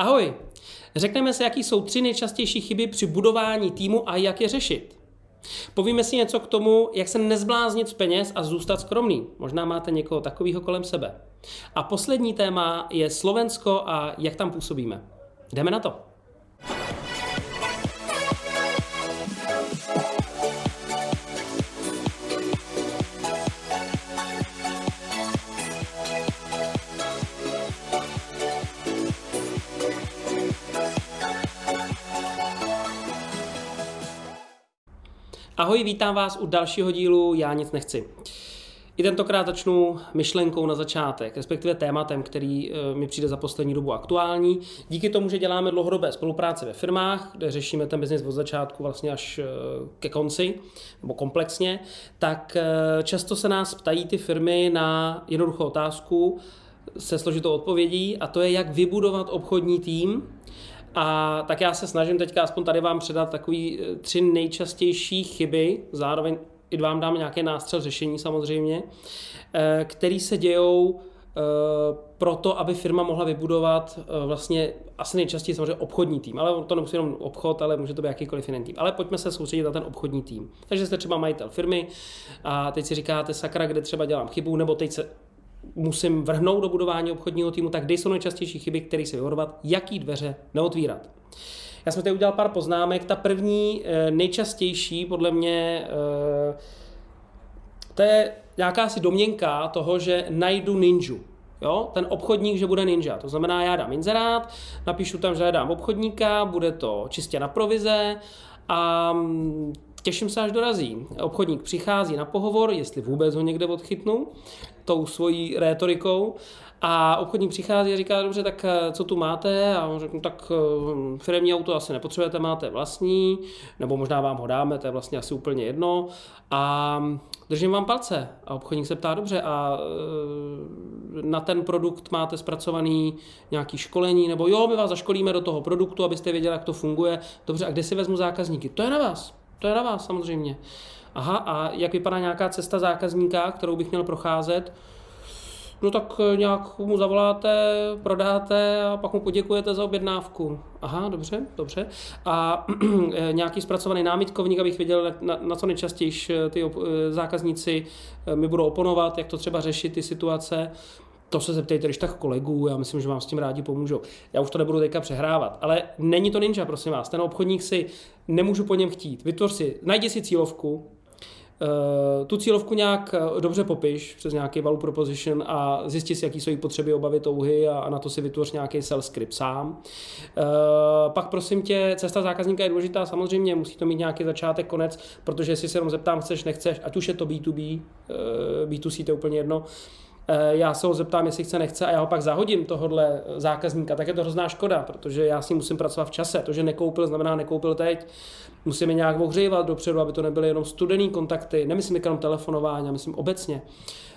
Ahoj, řekneme si, jaký jsou tři nejčastější chyby při budování týmu a jak je řešit. Povíme si něco k tomu, jak se nezbláznit z peněz a zůstat skromný. Možná máte někoho takového kolem sebe. A poslední téma je Slovensko a jak tam působíme. Jdeme na to. Ahoj, vítám vás u dalšího dílu Já nic nechci. I tentokrát začnu myšlenkou na začátek, respektive tématem, který eh, mi přijde za poslední dobu aktuální. Díky tomu, že děláme dlouhodobé spolupráce ve firmách, kde řešíme ten biznis od začátku vlastně až eh, ke konci, nebo komplexně, tak eh, často se nás ptají ty firmy na jednoduchou otázku se složitou odpovědí a to je, jak vybudovat obchodní tým, a tak já se snažím teďka aspoň tady vám předat takový eh, tři nejčastější chyby, zároveň i vám dám nějaké nástřel řešení samozřejmě, eh, který se dějou eh, proto, aby firma mohla vybudovat vlastně asi nejčastěji samozřejmě obchodní tým, ale to nemusí jenom obchod, ale může to být jakýkoliv jiný tým. Ale pojďme se soustředit na ten obchodní tým. Takže jste třeba majitel firmy a teď si říkáte, sakra, kde třeba dělám chybu, nebo teď se musím vrhnout do budování obchodního týmu, tak kde jsou nejčastější chyby, které se vyhodovat, jaký dveře neotvírat. Já jsem tady udělal pár poznámek. Ta první, eh, nejčastější, podle mě, eh, to je nějaká si domněnka toho, že najdu ninju. Jo? Ten obchodník, že bude ninja. To znamená, já dám inzerát, napíšu tam, že já dám obchodníka, bude to čistě na provize a mm, Těším se, až dorazí. Obchodník přichází na pohovor, jestli vůbec ho někde odchytnu, tou svojí rétorikou. A obchodník přichází a říká, dobře, tak eh, co tu máte? A on řekne, tak eh, firmní auto asi nepotřebujete, máte vlastní, nebo možná vám ho dáme, to je vlastně asi úplně jedno. A držím vám palce. A obchodník se ptá, dobře, a eh, na ten produkt máte zpracovaný nějaký školení, nebo jo, my vás zaškolíme do toho produktu, abyste věděli, jak to funguje. Dobře, a kde si vezmu zákazníky? To je na vás. To je na vás samozřejmě. Aha, a jak vypadá nějaká cesta zákazníka, kterou bych měl procházet? No tak eh, nějak mu zavoláte, prodáte a pak mu poděkujete za objednávku. Aha, dobře, dobře. A eh, nějaký zpracovaný námitkovník, abych věděl, na, na co nejčastěji eh, ty zákazníci mi budou oponovat, jak to třeba řešit, ty situace to se zeptejte když tak kolegů, já myslím, že vám s tím rádi pomůžou. Já už to nebudu teďka přehrávat, ale není to ninja, prosím vás. Ten obchodník si nemůžu po něm chtít. Vytvoř si, najdi si cílovku, tu cílovku nějak uh, dobře popiš přes nějaký value proposition a zjisти si, jaký jsou jejich potřeby, obavy, touhy a, na to si vytvoř nějaký sales script sám. Uh, pak prosím tě, cesta zákazníka je důležitá, samozřejmě musí to mít nějaký začátek, konec, protože jestli se jenom zeptám, chceš, nechceš, ať už je to B2B, B2C to je úplně jedno, Eh, já se ho zeptám, jestli chce, nechce a já ho pak zahodím tohohle zákazníka, tak je to hrozná škoda, protože já s ním musím pracovat v čase. To, že nekoupil, znamená nekoupil teď. Musíme nějak ohřívat dopředu, aby to nebyly jenom studený kontakty. Nemyslím jenom telefonování, myslím obecně.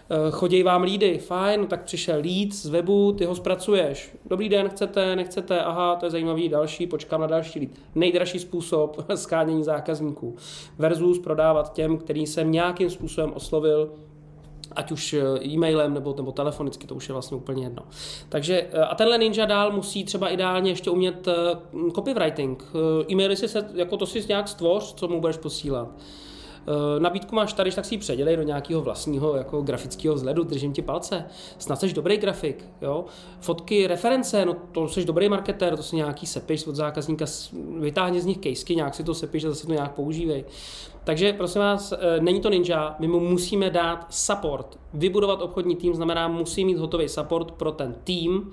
Eh, chodí vám lídy, fajn, no tak přišel lead z webu, ty ho zpracuješ. Dobrý den, chcete, nechcete, aha, to je zajímavý, další, počkám na další lead. Nejdražší způsob skánění zákazníků versus prodávat těm, který jsem nějakým způsobem oslovil ať už eh, e-mailem nebo, nebo telefonicky, to už je vlastně úplně jedno. Takže eh, a tenhle ninja dál musí třeba ideálně ještě umět eh, copywriting. E-maily si se, jako to si nějak stvoř, co mu budeš posílat. Nabídku máš tady, tak si ji předělej do nějakého vlastního jako grafického vzhledu, držím ti palce. Snad jsi dobrý grafik, jo. Fotky, reference, no to jsi dobrý marketér, to si nějaký sepiš od zákazníka, vytáhni z nich kejsky, nějak si to sepiš a zase to nějak používej. Takže prosím vás, eh, není to ninja, my mu musíme dát support. Vybudovat obchodní tým znamená, musí mít hotový support pro ten tým.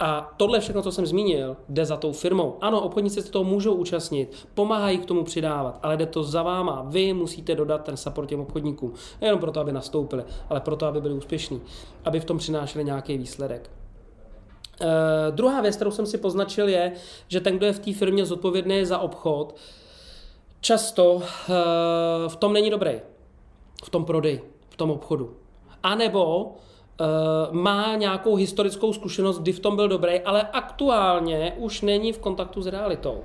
A tohle všechno, co jsem zmínil, jde za tou firmou. Ano, obchodníci se toho můžou účastnit, pomáhají k tomu přidávat, ale jde to za váma. Vy musíte dodat ten support těm obchodníkům. Nejenom proto, aby nastoupili, ale proto, aby byli úspěšní, aby v tom přinášeli nějaký výsledek. Uh, druhá věc, kterou jsem si poznačil, je, že ten, kdo je v té firmě zodpovědný za obchod, často eh, v tom není dobrý. V tom prodeji, v tom obchodu. A nebo má nějakou historickou zkušenost, kdy v tom byl dobrý, ale aktuálně už není v kontaktu s realitou.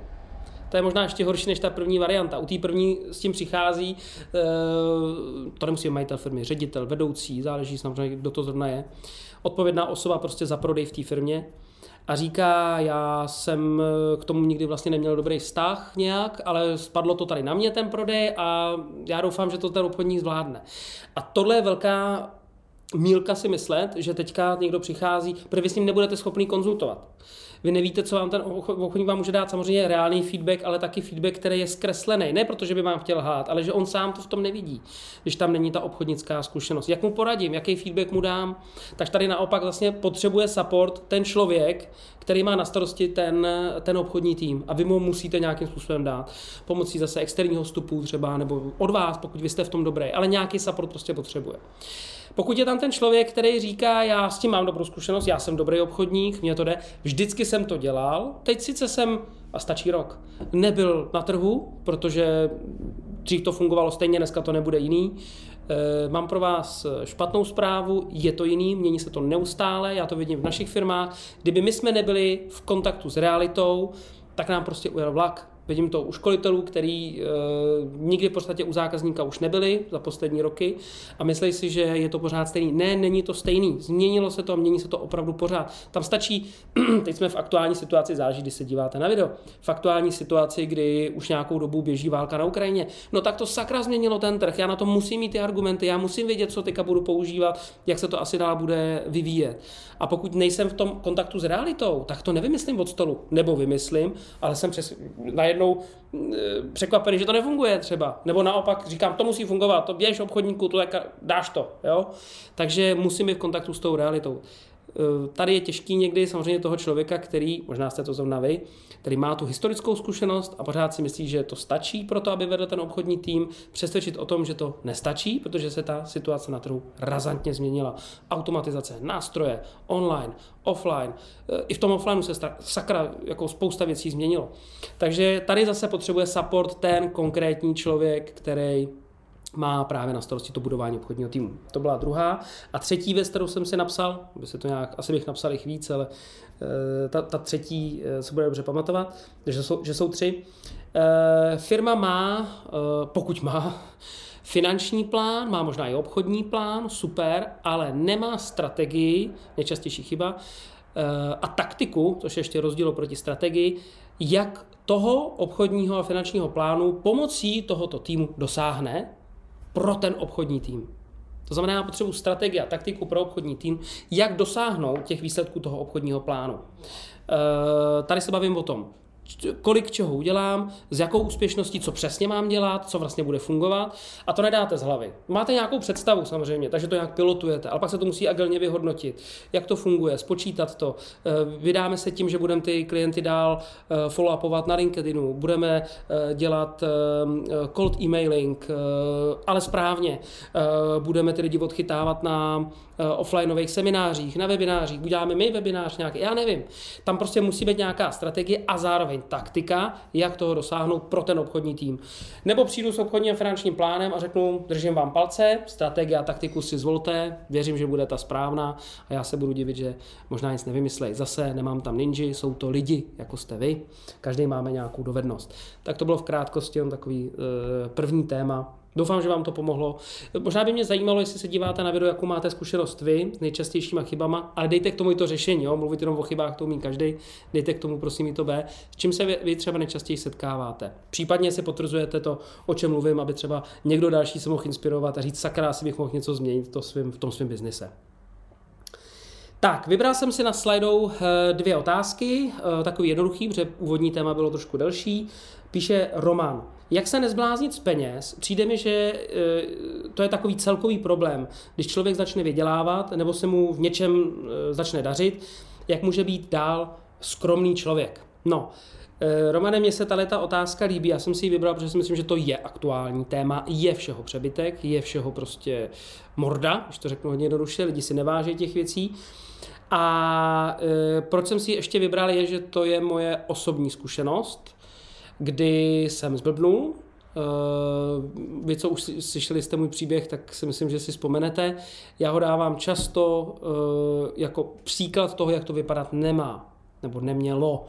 To je možná ještě horší než ta první varianta. U té první s tím přichází, eh, to nemusí být majitel firmy, ředitel, vedoucí, záleží samozřejmě, kdo to zrovna je. Odpovědná osoba prostě za prodej v té firmě a říká, já jsem k tomu nikdy vlastně neměl dobrý vztah nějak, ale spadlo to tady na mě ten prodej a já doufám, že to ten obchodník zvládne. A tohle je velká mílka si myslet, že teďka někdo přichází, protože vy s ním nebudete schopný konzultovat. Vy nevíte, co vám ten obchodník vám může dát, samozřejmě reálný feedback, ale taky feedback, který je zkreslený. Ne protože by vám chtěl hát, ale že on sám to v tom nevidí, když tam není ta obchodnická zkušenost. Jak mu poradím, jaký feedback mu dám, tak tady naopak vlastně potřebuje support ten člověk, který má na starosti ten, ten obchodní tým a vy mu musíte nějakým způsobem dát. Pomocí zase externího vstupu třeba, nebo od vás, pokud vy jste v tom dobrý, ale nějaký support prostě potřebuje. Pokud je tam ten člověk, který říká, já s tím mám dobrou zkušenost, já jsem dobrý obchodník, mě to jde, vždycky jsem to dělal, teď sice jsem, a stačí rok, nebyl na trhu, protože dřív to fungovalo stejně, dneska to nebude jiný, e, Mám pro vás špatnou zprávu, je to jiný, mění se to neustále, já to vidím v našich firmách. Kdyby my jsme nebyli v kontaktu s realitou, tak nám prostě ujel vlak. Vidím to u školitelů, který e, nikdy v podstatě u zákazníka už nebyli za poslední roky a myslí si, že je to pořád stejný. Ne, není to stejný. Změnilo se to a mění se to opravdu pořád. Tam stačí, teď jsme v aktuální situaci, záleží, když se díváte na video, v aktuální situaci, kdy už nějakou dobu běží válka na Ukrajině. No tak to sakra změnilo ten trh. Já na to musím mít ty argumenty, já musím vědět, co teďka budu používat, jak se to asi dál bude vyvíjet. A pokud nejsem v tom kontaktu s realitou, tak to nevymyslím od stolu. Nebo vymyslím, ale jsem přes, najednou e, překvapený, že to nefunguje třeba. Nebo naopak říkám, to musí fungovat, to běž obchodníku, to dáš to. Jo? Takže musím být v kontaktu s tou realitou. Eh, tady je těžký někdy samozřejmě toho člověka, který, možná jste to zrovna vy, který má tu historickou zkušenost a pořád si myslí, že to stačí pro to, aby vedl ten obchodní tým, přesvědčit o tom, že to nestačí, protože se ta situace na trhu razantně změnila. Automatizace, nástroje, online, offline. Eh, I v tom offlineu se sakra jako spousta věcí změnilo. Takže tady zase potřebuje support ten konkrétní člověk, který má právě na starosti to budování obchodního týmu. To byla druhá. A třetí věc, kterou jsem si napsal, by se to nějak, asi bych napsal jich víc, ale eh, ta, ta třetí eh, se bude dobře pamatovat, že jsou, že jsou tři. Eh, firma má, pokud má, finanční plán, má možná i obchodní plán, super, ale nemá strategii, nejčastější chyba, a taktiku, což je ještě rozdíl proti strategii, jak toho obchodního a finančního plánu pomocí tohoto týmu dosáhne, pro ten obchodní tým. To znamená, já potřebuji strategii a taktiku pro obchodní tým, jak dosáhnout těch výsledků toho obchodního plánu. E, tady se bavím o tom, kolik čeho udělám, s jakou úspěšností, co přesně mám dělat, co vlastně bude fungovat a to nedáte z hlavy. Máte nějakou představu samozřejmě, takže to nějak pilotujete, ale pak se to musí agilně vyhodnotit, jak to funguje, spočítat to. Eh, vydáme se tím, že budeme ty klienty dál eh, follow-upovat na LinkedInu, budeme eh, dělat cold emailing, ale správně. Budeme ty lidi odchytávat na offlineových seminářích, na webinářích, uděláme my webinář nějaký, já nevím. Tam prostě musí být nějaká strategie a zároveň taktika, jak toho dosáhnout pro ten obchodní tým. Nebo přijdu s obchodním finančním plánem a řeknu, držím vám palce, strategie a taktiku si zvolte, věřím, že bude ta správná a já se budu divit, že možná nic nevymyslej. Zase nemám tam ninji, jsou to lidi, jako jste vy, každý máme nějakou dovednost. Tak to bylo v krátkosti jen takový e, první téma Doufám, že vám to pomohlo. Možná by mě zajímalo, jestli se díváte na video, jakou máte zkušenost vy s nejčastějšíma chybama, ale dejte k tomu i to řešení. Jo? Mluvit jenom o chybách, to umí každý. Dejte k tomu prosím i to B. S čím se vy, třeba nejčastěji setkáváte? Případně si potvrzujete to, o čem mluvím, aby třeba někdo další se mohl inspirovat a říct, sakra, asi bych mohl něco změnit to svým, v tom svém biznise. Tak, vybral jsem si na slajdou eh, dvě otázky, eh, takový jednoduchý, protože úvodní téma bylo trošku delší. Píše Roman. Jak se nezbláznit z peněz? Přijde mi, že e, to je takový celkový problém. Když člověk začne vydělávat nebo se mu v něčem začne dařit, jak může být dál skromný člověk? No, e, Romane, mně se ta otázka líbí, já jsem si ji vybral, protože si myslím, že to je aktuální téma, je všeho přebytek, je všeho prostě morda, když to řeknu hodně jednoduše, lidi si neváží těch věcí. A e, proč jsem si ji ještě vybral, je, že to je moje osobní zkušenost kdy jsem zblbnul. Uh, vy, co už slyšeli jste můj příběh, tak si myslím, že si vzpomenete. Já ho dávám často uh, jako příklad toho, jak to vypadat nemá, nebo nemělo.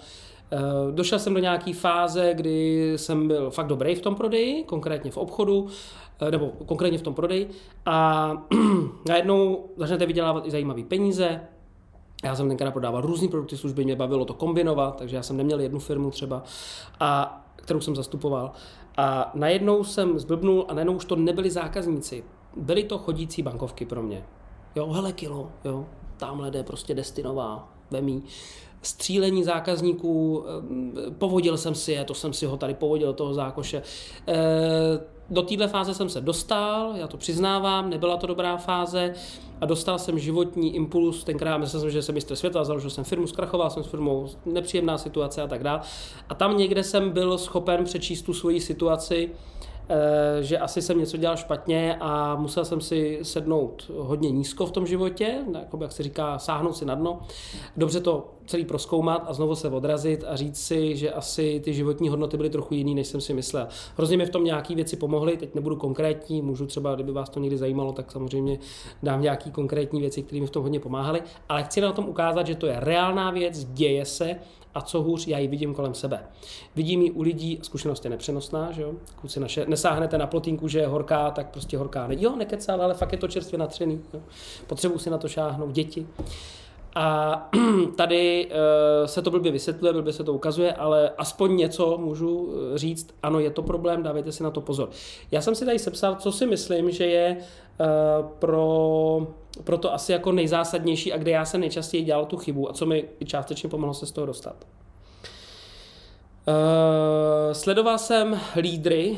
Uh, došel jsem do nějaké fáze, kdy jsem byl fakt dobrý v tom prodeji, konkrétně v obchodu, nebo konkrétně v tom prodeji a najednou začnete vydělávat i zajímavé peníze, Já jsem tenkrát prodával různé produkty, služby, mě bavilo to kombinovat, takže já jsem neměl jednu firmu třeba, a, kterou jsem zastupoval. A najednou jsem zblbnul a najednou už to nebyli zákazníci. Byly to chodící bankovky pro mě. Jo, hele kilo, jo, tamhle jde prostě destinová, vemí střílení zákazníků, eh, povodil jsem si je, to jsem si ho tady povodil, toho zákoše. Eh, do téhle fáze jsem se dostal, já to přiznávám, nebyla to dobrá fáze a dostal jsem životní impuls, tenkrát myslel jsem, že jsem mistr světa, založil jsem firmu, zkrachoval jsem s firmou, nepříjemná situace a tak dále. A tam někde jsem byl schopen přečíst tu svoji situaci, že asi jsem něco dělal špatně a musel jsem si sednout hodně nízko v tom životě, jako jak se říká, sáhnout si na dno, dobře to celý proskoumat a znovu se odrazit a říct si, že asi ty životní hodnoty byly trochu jiný, než jsem si myslel. Hrozně mi v tom nějaké věci pomohly, teď nebudu konkrétní, můžu třeba, kdyby vás to někdy zajímalo, tak samozřejmě dám nějaké konkrétní věci, které mi v tom hodně pomáhaly, ale chci na tom ukázat, že to je reálná věc, děje se a co hůř, já ji vidím kolem sebe. Vidím ji u lidí, zkušenost je nepřenosná, že jo? Si naše, nesáhnete na plotínku, že je horká, tak prostě horká ne. Jo, nekecám, ale fakt je to čerstvě natřený. Potřebuji si na to šáhnout děti. A tady uh, se to blbě vysvětluje, blbě se to ukazuje, ale aspoň něco můžu eh, říct, ano, je to problém, dávejte si na to pozor. Já jsem si tady sepsal, co si myslím, že je uh, pro, pro to asi jako nejzásadnější a kde já jsem nejčastěji dělal tu chybu a co mi částečně pomohlo se z toho dostat. Sledoval jsem lídry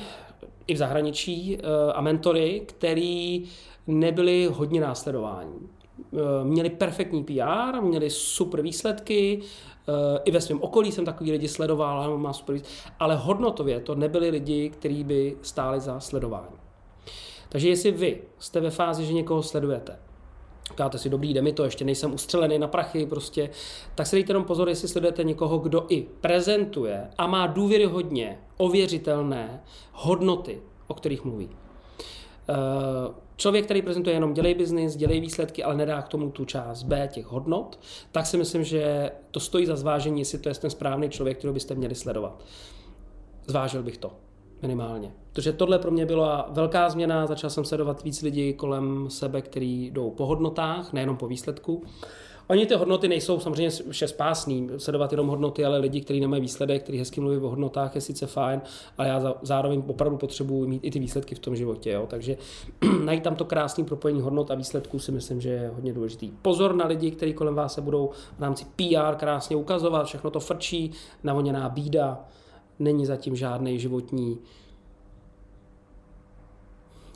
i v zahraničí a mentory, který nebyli hodně následování. Eh, měli perfektní PR, měli super výsledky, eh, i ve svém okolí jsem takový lidi sledoval, má super ale hodnotově to nebyli lidi, kteří by stáli za sledování. Takže jestli vy jste ve fázi, že někoho sledujete, říkáte si, dobrý, jde mi to, ještě nejsem ustřelený na prachy, prostě, tak se dejte jenom pozor, jestli sledujete někoho, kdo i prezentuje a má důvěryhodně ověřitelné hodnoty, o kterých mluví. Eh, člověk, který prezentuje jenom dělej biznis, dělej výsledky, ale nedá k tomu tu část B těch hodnot, tak si myslím, že to stojí za zvážení, jestli to je ten správný člověk, kterého byste měli sledovat. Zvážil bych to minimálně. Protože tohle pro mě byla velká změna, začal jsem sledovat víc lidí kolem sebe, kteří jdou po hodnotách, nejenom po výsledku. Oni ty hodnoty nejsou samozřejmě vše spásný, sledovat jenom hodnoty, ale lidi, kteří nemají výsledek, kteří hezky mluví o hodnotách, je sice fajn, ale já zároveň opravdu potřebuji mít i ty výsledky v tom životě. Jo? Takže najít tam to krásné propojení hodnot a výsledků si myslím, že je hodně důležitý. Pozor na lidi, kteří kolem vás se budou v rámci PR krásně ukazovat, všechno to frčí, navoněná bída, není zatím žádný životní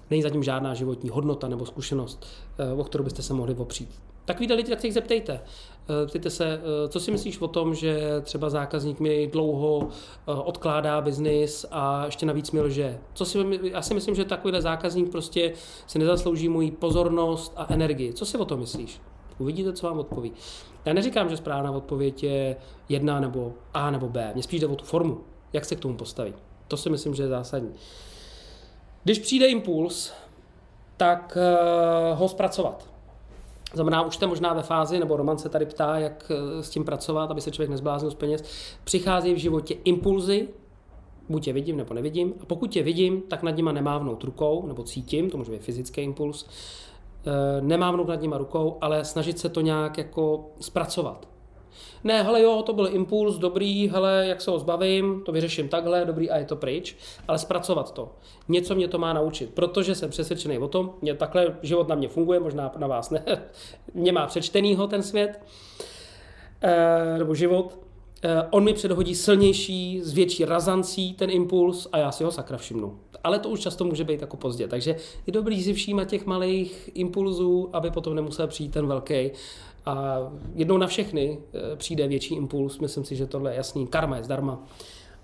není zatím žádná životní hodnota nebo zkušenost, eh, o kterou byste se mohli opřít. Takovýhle lidi, tak se jich zeptejte. Eh, ptejte se, eh, co si myslíš o tom, že třeba zákazník mi dlouho odkládá biznis a ještě navíc mi lže. Co si, já si myslím, že takovýhle zákazník prostě si nezaslouží moji pozornost a energii. Co si o tom myslíš? Uvidíte, co vám odpoví. Já neříkám, že správná odpověď je jedna nebo A nebo B. Mně spíš jde o tu formu. Jak se k tomu postaví. To si myslím, že je zásadní. Když přijde impuls, tak uh, ho zpracovat. Znamená, už jste možná ve fázi, nebo Roman se tady ptá, jak eh, s tím pracovat, aby se člověk nezbláznil z peněz. Přichází v životě impulzy, buď je vidím nebo nevidím, a pokud je vidím, tak nad nima nemávnout rukou, nebo cítím, to může být fyzický impuls, eh, nemávnout nad nima rukou, ale snažit se to nějak jako zpracovat. Ne, hele jo, to byl impuls, dobrý, hele, jak se ho zbavím, to vyřeším takhle, dobrý a je to pryč, ale zpracovat to. Něco mě to má naučit, protože jsem přesvědčený o tom, mě takhle život na mě funguje, možná na vás ne, mě má přečtenýho ten svět, e, nebo život, e, on mi předhodí silnější, s větší razancí ten impuls a já si ho sakra všimnu. Ale to už často může být jako pozdě, takže je dobrý si všímat těch malých impulzů, aby potom nemusel přijít ten velký a jednou na všechny eh, přijde větší impuls, myslím si, že tohle je jasný, karma je zdarma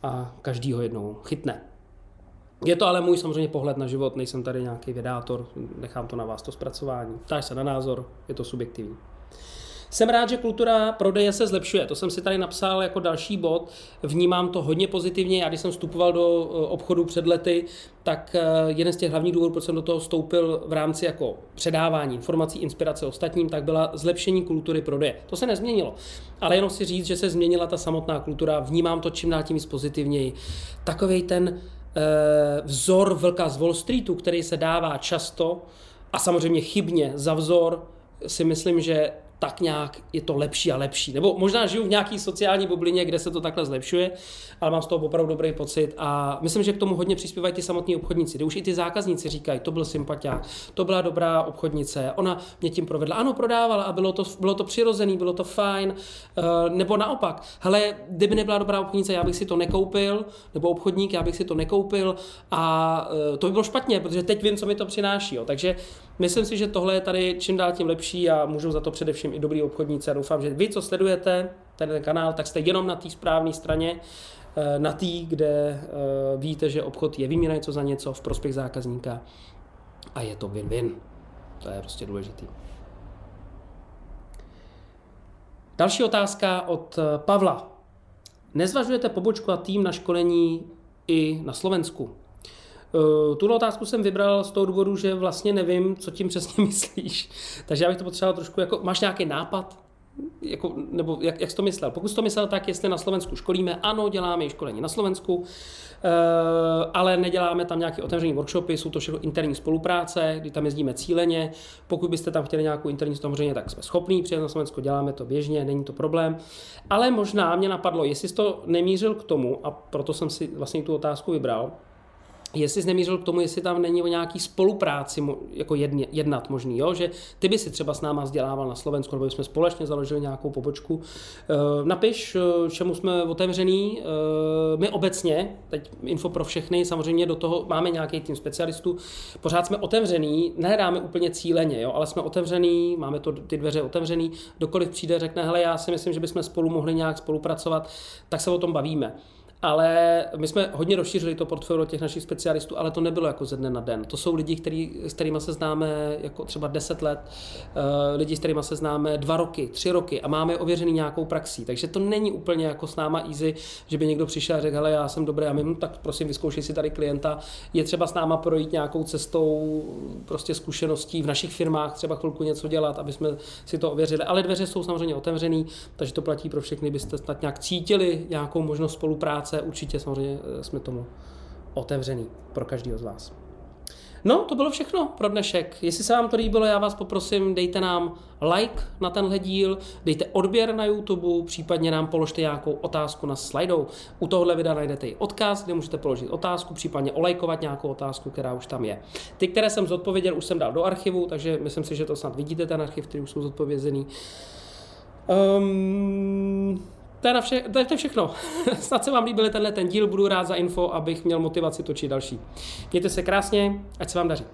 a každý ho jednou chytne. Je to ale můj samozřejmě pohled na život, nejsem tady nějaký vědátor, nechám to na vás, to zpracování. Ptáš se na názor, je to subjektivní. Jsem rád, že kultura prodeje se zlepšuje. To jsem si tady napsal jako další bod. Vnímám to hodně pozitivně. Já když jsem vstupoval do eh, obchodu před lety, tak eh, jeden z těch hlavních důvodů, proč jsem do toho vstoupil v rámci jako předávání informací, inspirace ostatním, tak byla zlepšení kultury prodeje. To se nezměnilo. Ale jenom si říct, že se změnila ta samotná kultura, vnímám to čím dál tím víc pozitivněji. Takový ten eh, vzor vlka z Wall Streetu, který se dává často a samozřejmě chybně za vzor, si myslím, že tak nějak je to lepší a lepší. Nebo možná žiju v nějaký sociální bublině, kde se to takhle zlepšuje, ale mám z toho opravdu dobrý pocit a myslím, že k tomu hodně přispívají ty samotní obchodníci, kde už i ty zákazníci říkají, to byl sympatiák, to byla dobrá obchodnice, ona mě tím provedla. Ano, prodávala a bylo to, bylo to přirozený, bylo to fajn, eh, nebo naopak, hele, kdyby nebyla dobrá obchodnice, já bych si to nekoupil, nebo obchodník, já bych si to nekoupil a eh, to by bylo špatně, protože teď vím, co mi to přináší. Jo. Takže myslím si, že tohle je tady čím dál tím lepší a můžou za to především i dobrý obchodníci. A doufám, že vy, co sledujete ten kanál, tak jste jenom na té správné straně, eh, na té, kde eh, víte, že obchod je vymíraný co za něco v prospěch zákazníka a je to win-win. To je prostě důležitý. Další otázka od eh, Pavla. Nezvažujete pobočku a tým na školení i na Slovensku? Tuhle otázku jsem vybral z toho důvodu, že vlastně nevím, co tím přesně myslíš. Takže já bych to potřeboval trošku, jako, máš nějaký nápad? Jako, nebo jak, jak jsi to myslel? Pokud jsi to myslel tak, jestli na Slovensku školíme, ano, děláme i školení na Slovensku, eh, ale neděláme tam nějaké otevřené workshopy, jsou to všechno interní spolupráce, kdy tam jezdíme cíleně. Pokud byste tam chtěli nějakou interní samozřejmě, tak jsme schopní přijet na Slovensko, děláme to běžně, není to problém. Ale možná mě napadlo, jestli jsi to nemířil k tomu, a proto jsem si vlastně tu otázku vybral, jestli jsi nemířil k tomu, jestli tam není o nějaký spolupráci jako jedně, jednat možný, jo? že ty by si třeba s náma vzdělával na Slovensku, nebo jsme společně založili nějakou pobočku. E, napiš, eh, čemu jsme otevřený. E, my obecně, teď info pro všechny, samozřejmě do toho máme nějaký tým specialistů, pořád jsme otevřený, nehledáme úplně cíleně, jo? ale jsme otevřený, máme to, ty dveře otevřený, dokoliv přijde, řekne, hele, já si myslím, že bychom spolu mohli nějak spolupracovat, tak se o tom bavíme ale my jsme hodně rozšířili to portfolio těch našich specialistů, ale to nebylo jako ze dne na den. To jsou lidi, který, s kterými se známe jako třeba 10 let, uh, lidi, s kterými se známe dva roky, tři roky a máme ověřený nějakou praxí. Takže to není úplně jako s náma easy, že by někdo přišel a řekl, hele, já jsem dobrý a my, tak prosím, vyzkoušej si tady klienta. Je třeba s náma projít nějakou cestou prostě zkušeností v našich firmách, třeba chvilku něco dělat, aby jsme si to ověřili. Ale dveře jsou samozřejmě otevřený, takže to platí pro všechny, byste snad nějak cítili nějakou možnost spolupráce se určitě samozřejmě eh, jsme tomu otevřený pro každého z vás. No, to bylo všechno pro dnešek. Jestli se vám to líbilo, já vás poprosím, dejte nám like na tenhle díl, dejte odběr na YouTube, případně nám položte nějakou otázku na slidou. U tohohle videa najdete i odkaz, kde můžete položit otázku, případně olajkovat nějakou otázku, která už tam je. Ty, které jsem zodpověděl, už jsem dal do archivu, takže myslím si, že to snad vidíte, ten archiv, který už jsou zodpovězený. Um, to je, na vše, to je všechno. Snad se vám líbil tenhle ten díl, budu rád za info, abych měl motivaci točit další. Mějte se krásně, ať se vám daří.